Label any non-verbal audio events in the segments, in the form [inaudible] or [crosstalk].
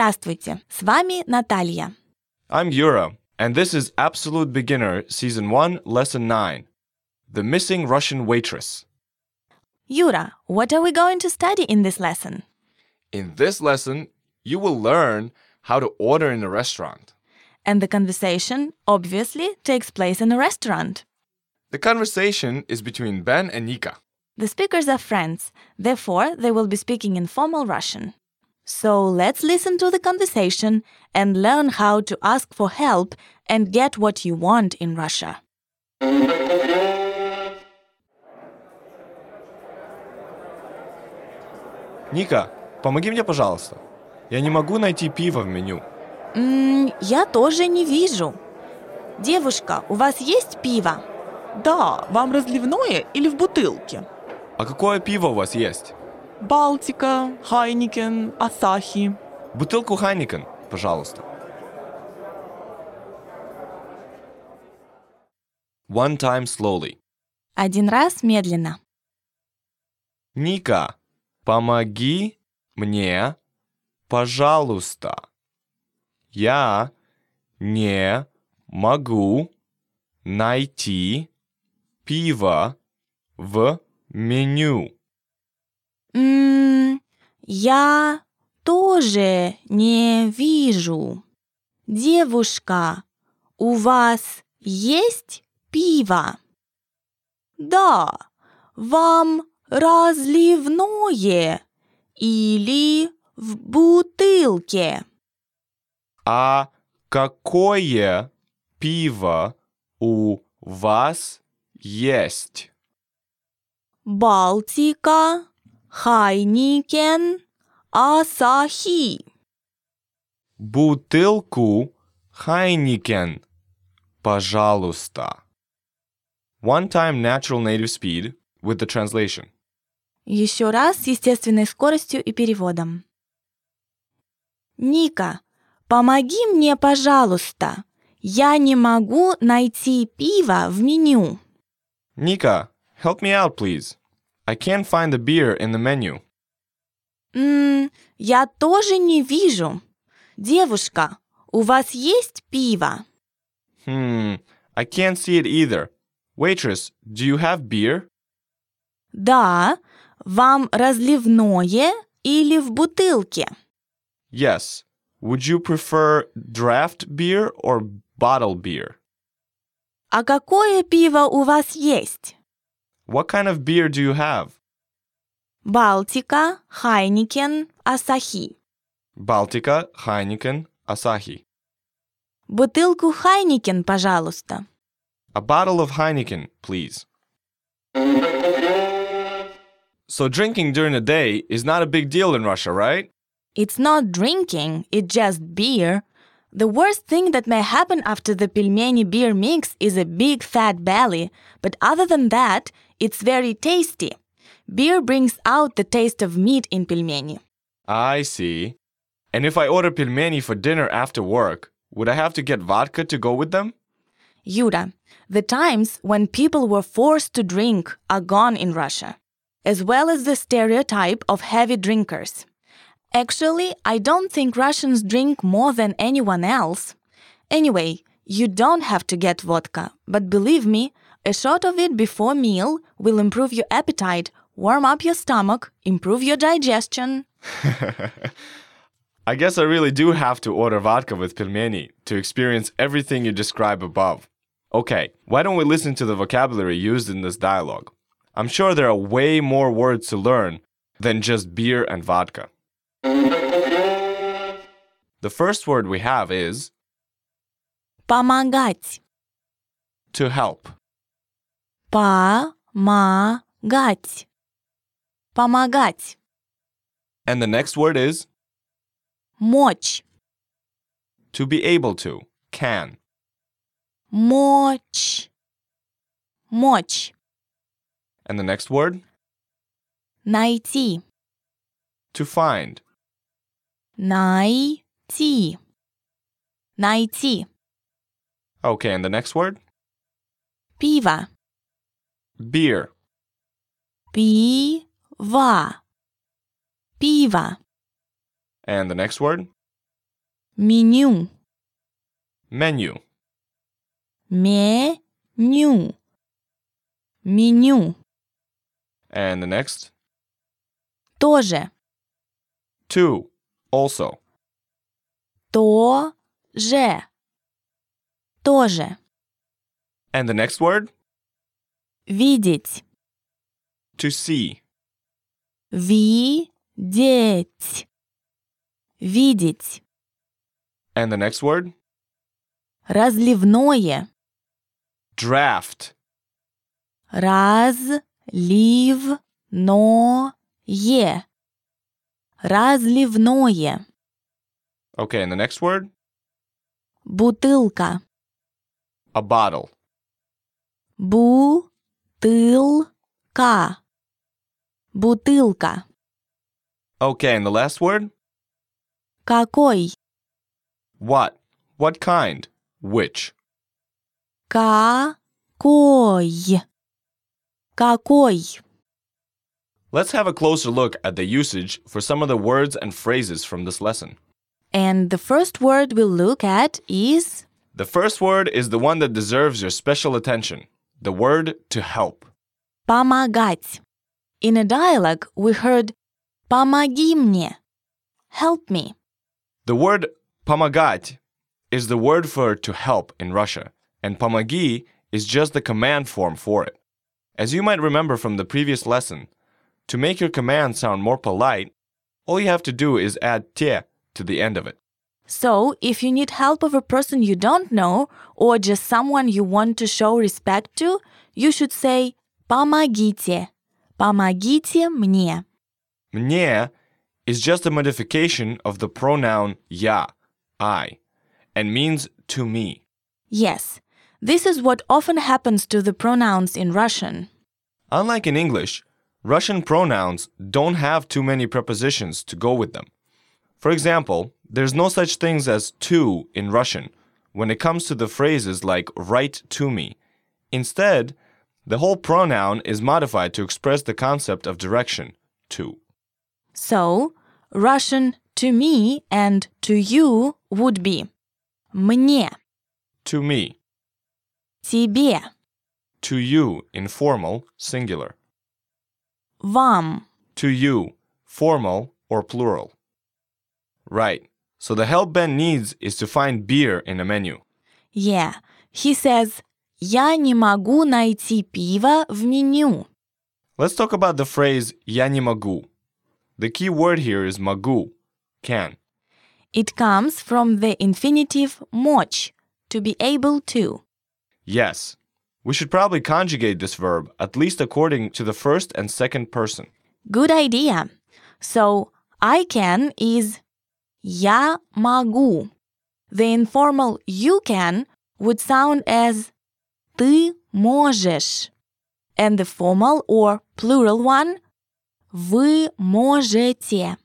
Здравствуйте, с вами Наталья. I'm Yura, and this is Absolute Beginner Season 1, Lesson 9 The Missing Russian Waitress. Юра, what are we going to study in this lesson? In this lesson, you will learn how to order in a restaurant. And the conversation, obviously, takes place in a restaurant. The conversation is between Ben and Nika. The speakers are friends, therefore, they will be speaking in formal Russian. So let's listen to the conversation and learn how to ask for help and get what you want in Russia. Ника, помоги мне, пожалуйста. Я не могу найти пиво в меню. М, я тоже не вижу. Девушка, у вас есть пиво? Да, вам разливное или в бутылке? А какое пиво у вас есть? Балтика, Хайникен, Асахи. Бутылку Хайникен, пожалуйста. One time slowly. Один раз медленно. Ника, помоги мне, пожалуйста. Я не могу найти пиво в меню. Я тоже не вижу. Девушка, у вас есть пиво? Да, вам разливное или в бутылке? А какое пиво у вас есть? Балтика, Хайникен, Асахи. Бутылку Хайникен, пожалуйста. One time natural native speed with the translation. Еще раз с естественной скоростью и переводом. Ника, помоги мне, пожалуйста. Я не могу найти пиво в меню. Nika, help me out, please. I can't find the beer in the menu. М, я тоже не вижу. Девушка, у вас есть пиво? Hmm, I can't see it either. Waitress, do you have beer? Да, вам разливное или в бутылке? Yes. Would you prefer draft beer or bottle beer? А какое пиво у вас есть? What kind of beer do you have? Baltika, Heineken, Asahi. Baltika, Heineken, Asahi. Бутылку Heineken, пожалуйста. A bottle of Heineken, please. So, drinking during the day is not a big deal in Russia, right? It's not drinking, it's just beer the worst thing that may happen after the pelmeni beer mix is a big fat belly, but other than that, it's very tasty. Beer brings out the taste of meat in pelmeni. I see. And if I order pelmeni for dinner after work, would I have to get vodka to go with them? Yura, the times when people were forced to drink are gone in Russia, as well as the stereotype of heavy drinkers. Actually, I don't think Russians drink more than anyone else. Anyway, you don't have to get vodka, but believe me, a shot of it before meal will improve your appetite, warm up your stomach, improve your digestion. [laughs] I guess I really do have to order vodka with pelmeni to experience everything you describe above. Okay, why don't we listen to the vocabulary used in this dialogue? I'm sure there are way more words to learn than just beer and vodka. The first word we have is Помогать. to help. Помогать. Помогать. And the next word is Мочь. to be able to, can. Мочь. Мочь. And the next word Найти. to find. 나이 지 Okay, and the next word? Piva. Beer. Piva. Piva. And the next word? Menu. Menu. Menu. Menu. And the next? Тоже. Too. Also. Тоже. Тоже. And the next word? Видеть. To see. Видеть. Видеть. And the next word? Разливное. Draft. Разливное. Разливное. Okay, and the next word? Бутылка. A bottle. Бутылка. Бутылка. Okay, and the last word? Какой? What? What kind? Which? Какой? Какой? Let's have a closer look at the usage for some of the words and phrases from this lesson. And the first word we'll look at is The first word is the one that deserves your special attention the word to help. помогать. In a dialogue, we heard «помоги мне», «help me». The word помогать is the word for to help in Russia, and помоги is just the command form for it. As you might remember from the previous lesson, to make your command sound more polite, all you have to do is add te to the end of it. So, if you need help of a person you don't know or just someone you want to show respect to, you should say «помогите», «помогите мне». Мне is just a modification of the pronoun я, I, and means to me. Yes, this is what often happens to the pronouns in Russian. Unlike in English, Russian pronouns don't have too many prepositions to go with them. For example, there's no such things as to in Russian when it comes to the phrases like write to me. Instead, the whole pronoun is modified to express the concept of direction, to. So, Russian to me and to you would be мне, To me, тебе, to you, informal, singular. вам. To you, formal or plural. Right. So the help Ben needs is to find beer in a menu. Yeah, he says «Я не могу найти пиво в меню». Let's talk about the phrase я не могу. The key word here is могу, can. It comes from the infinitive мочь, to be able to. Yes. We should probably conjugate this verb, at least according to the first and second person. Good idea. So, I can is «я могу». The informal «you can» would sound as «ты можешь». And the formal or plural one «вы можете».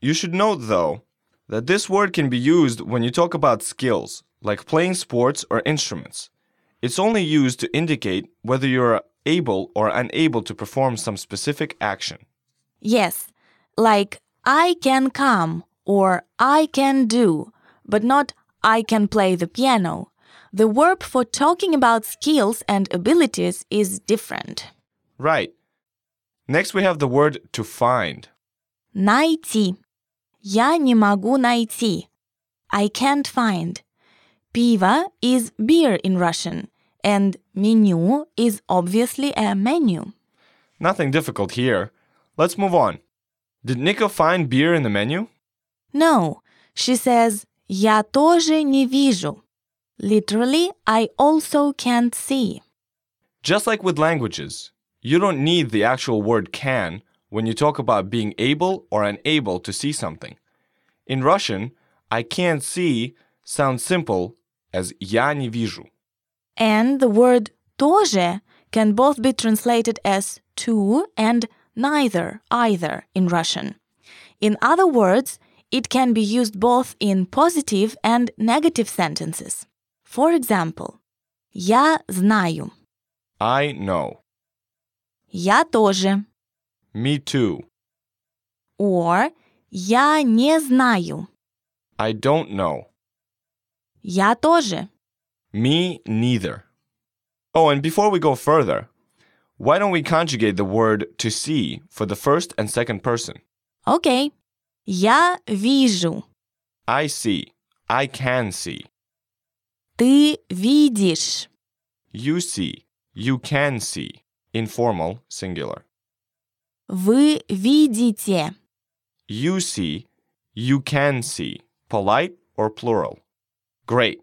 You should note, though, that this word can be used when you talk about skills, like playing sports or instruments. It's only used to indicate whether you're able or unable to perform some specific action. Yes, like I can come or I can do, but not I can play the piano. The verb for talking about skills and abilities is different. Right. Next, we have the word to find. Найти. Я не могу найти. I can't find. Пиво is beer in Russian, and menu is obviously a menu. Nothing difficult here. Let's move on. Did Nika find beer in the menu? No, she says, я тоже не вижу. Literally, I also can't see. Just like with languages, you don't need the actual word can when you talk about being able or unable to see something. In Russian, I can't see sounds simple as я не вижу. And the word тоже can both be translated as too and neither, either in Russian. In other words, it can be used both in positive and negative sentences. For example, я знаю. I know. Я тоже. Me too. Or я не знаю. I don't know. Я тоже. Me neither. Oh, and before we go further, why don't we conjugate the word to see for the first and second person? Окей. Я вижу. I see. I can see. Ты видишь. You see. You can see. Informal, singular. Вы видите. You see. You can see. Polite or plural. Great.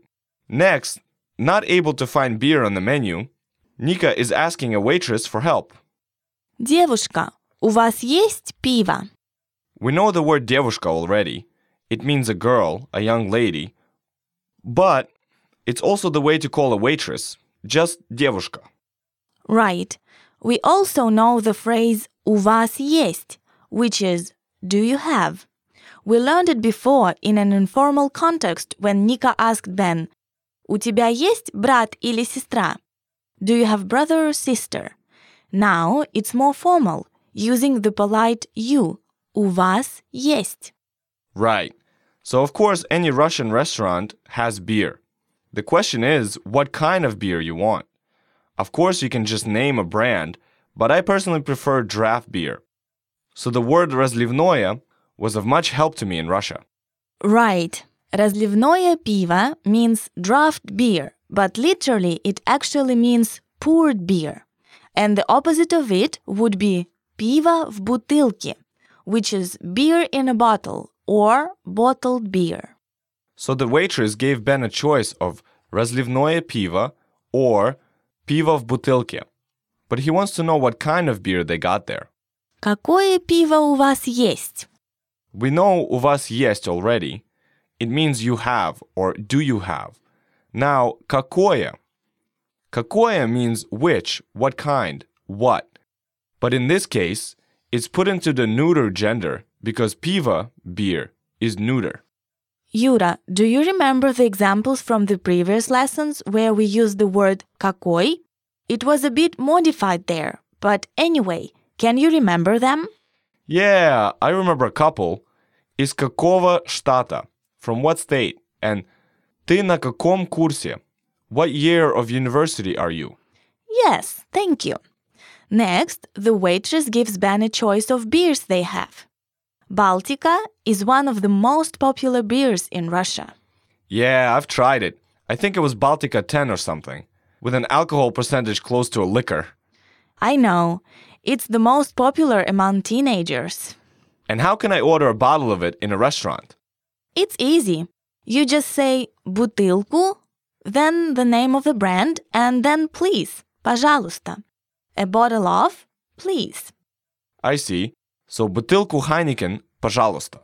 Next, not able to find beer on the menu, Nika is asking a waitress for help. Девушка, у вас есть пиво? We know the word девушка already. It means a girl, a young lady. But it's also the way to call a waitress, just девушка. Right. We also know the phrase «у вас есть», which is «do you have?». We learned it before in an informal context when Nika asked Ben «У тебя есть брат или сестра?» Do you have brother or sister? Now it's more formal, using the polite «you». «У вас есть». Right. So, of course, any Russian restaurant has beer. The question is what kind of beer you want. Of course, you can just name a brand, but I personally prefer draft beer. So the word разливное was of much help to me in Russia. Right. Разливное пиво means draft beer, but literally it actually means poured beer. And the opposite of it would be пиво в бутылке, which is beer in a bottle or bottled beer. So the waitress gave Ben a choice of разливное пиво or пиво в бутылке. But he wants to know what kind of beer they got there. Какое пиво у вас есть? We know у вас есть already. It means you have or do you have. Now, какое? Какое means which, what kind, what. But in this case, it's put into the neuter gender because piva, beer, is neuter. Юра, do you remember the examples from the previous lessons where we used the word какой? It was a bit modified there, but anyway, can you remember them? Yeah, I remember a couple. Из какого штата? From what state? And ты на каком курсе? What year of university are you? Yes, thank you. Next, the waitress gives Ben a choice of beers they have. Baltika is one of the most popular beers in Russia. Yeah, I've tried it. I think it was Baltika 10 or something, with an alcohol percentage close to a liquor. I know. It's the most popular among teenagers. And how can I order a bottle of it in a restaurant? It's easy. You just say бутылку, then the name of the brand, and then please, пожалуйста. A bottle of, please. I see. So бутылку Heineken, пожалуйста.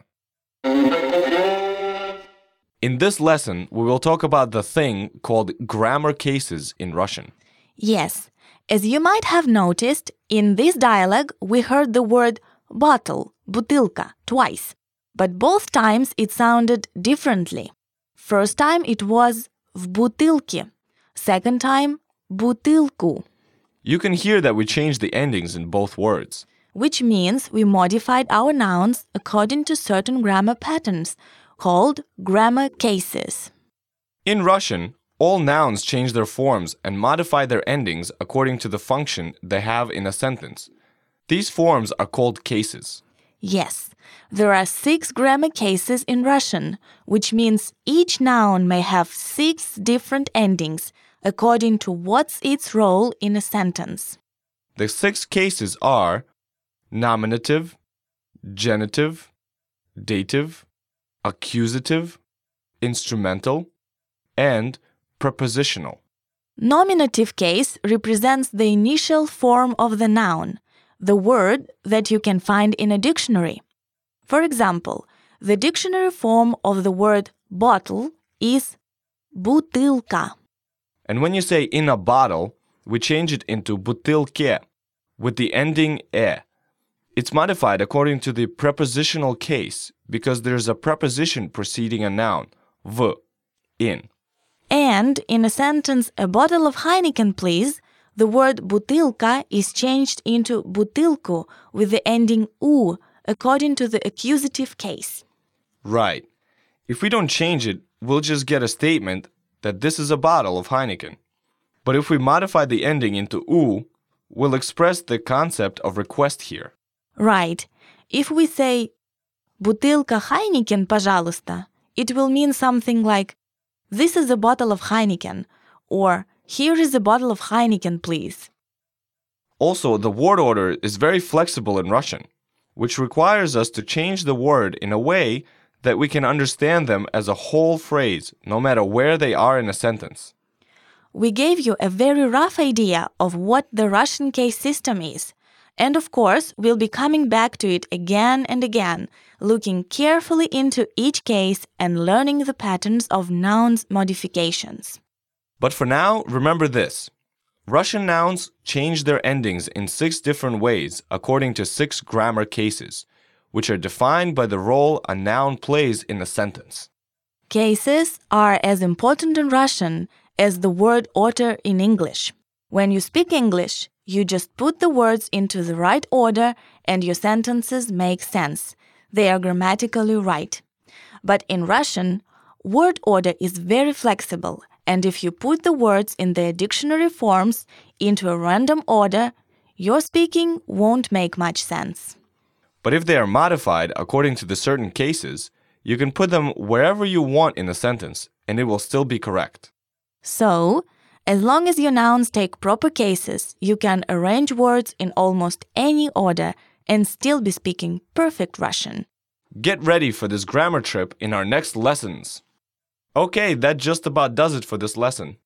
In this lesson, we will talk about the thing called grammar cases in Russian. Yes, as you might have noticed, in this dialogue we heard the word bottle, бутылка, twice, but both times it sounded differently. First time it was в бутылке, second time бутылку, You can hear that we changed the endings in both words. which means we modified our nouns according to certain grammar patterns called grammar cases. In Russian, all nouns change their forms and modify their endings according to the function they have in a sentence. These forms are called cases. Yes, there are six grammar cases in Russian, which means each noun may have six different endings according to what's its role in a sentence. The six cases are nominative, genitive, dative, accusative, instrumental, and prepositional. Nominative case represents the initial form of the noun, the word that you can find in a dictionary. For example, the dictionary form of the word bottle is бутылка. And when you say in a bottle, we change it into бутылке with the ending e. It's modified according to the prepositional case because there's a preposition preceding a noun, v, in. And in a sentence, a bottle of Heineken, please, the word бутылка is changed into бутылку with the ending u according to the accusative case. Right. If we don't change it, we'll just get a statement that this is a bottle of Heineken. But if we modify the ending into u, we'll express the concept of request here. Right. If we say «Бутылка Хайникен, пожалуйста», it will mean something like «This is a bottle of Heineken» or «Here is a bottle of Heineken, please». Also, the word order is very flexible in Russian, which requires us to change the word in a way that we can understand them as a whole phrase, no matter where they are in a sentence. We gave you a very rough idea of what the Russian case system is. And of course, we'll be coming back to it again and again, looking carefully into each case and learning the patterns of nouns modifications. But for now, remember this Russian nouns change their endings in six different ways according to six grammar cases, which are defined by the role a noun plays in a sentence. Cases are as important in Russian as the word order in English. When you speak English, you just put the words into the right order and your sentences make sense. They are grammatically right. But in Russian, word order is very flexible, and if you put the words in their dictionary forms into a random order, your speaking won't make much sense. But if they are modified according to the certain cases, you can put them wherever you want in a sentence and it will still be correct. So, as long as your nouns take proper cases, you can arrange words in almost any order and still be speaking perfect Russian. Get ready for this grammar trip in our next lessons. Okay, that just about does it for this lesson.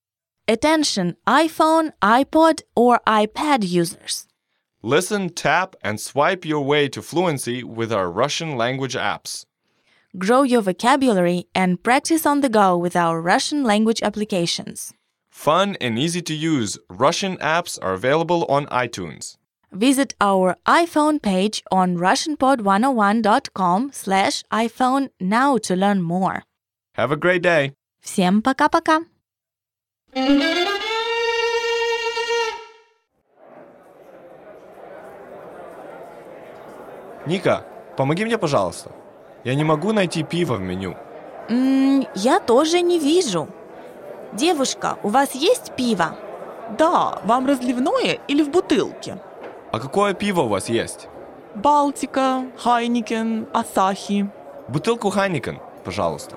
Attention iPhone, iPod, or iPad users. Listen, tap, and swipe your way to fluency with our Russian language apps. Grow your vocabulary and practice on the go with our Russian language applications. Fun and easy to use Russian apps are available on iTunes. Visit our iPhone page on russianpod101.com slash iPhone now to learn more. Have a great day. Всем пока-пока! Ника, помоги мне, пожалуйста. Я не могу найти пиво в меню. М, я тоже не вижу. Девушка, у вас есть пиво? Да, вам разливное или в бутылке? А какое пиво у вас есть? Балтика, Хайникен, Асахи. Бутылку Хайникен, пожалуйста.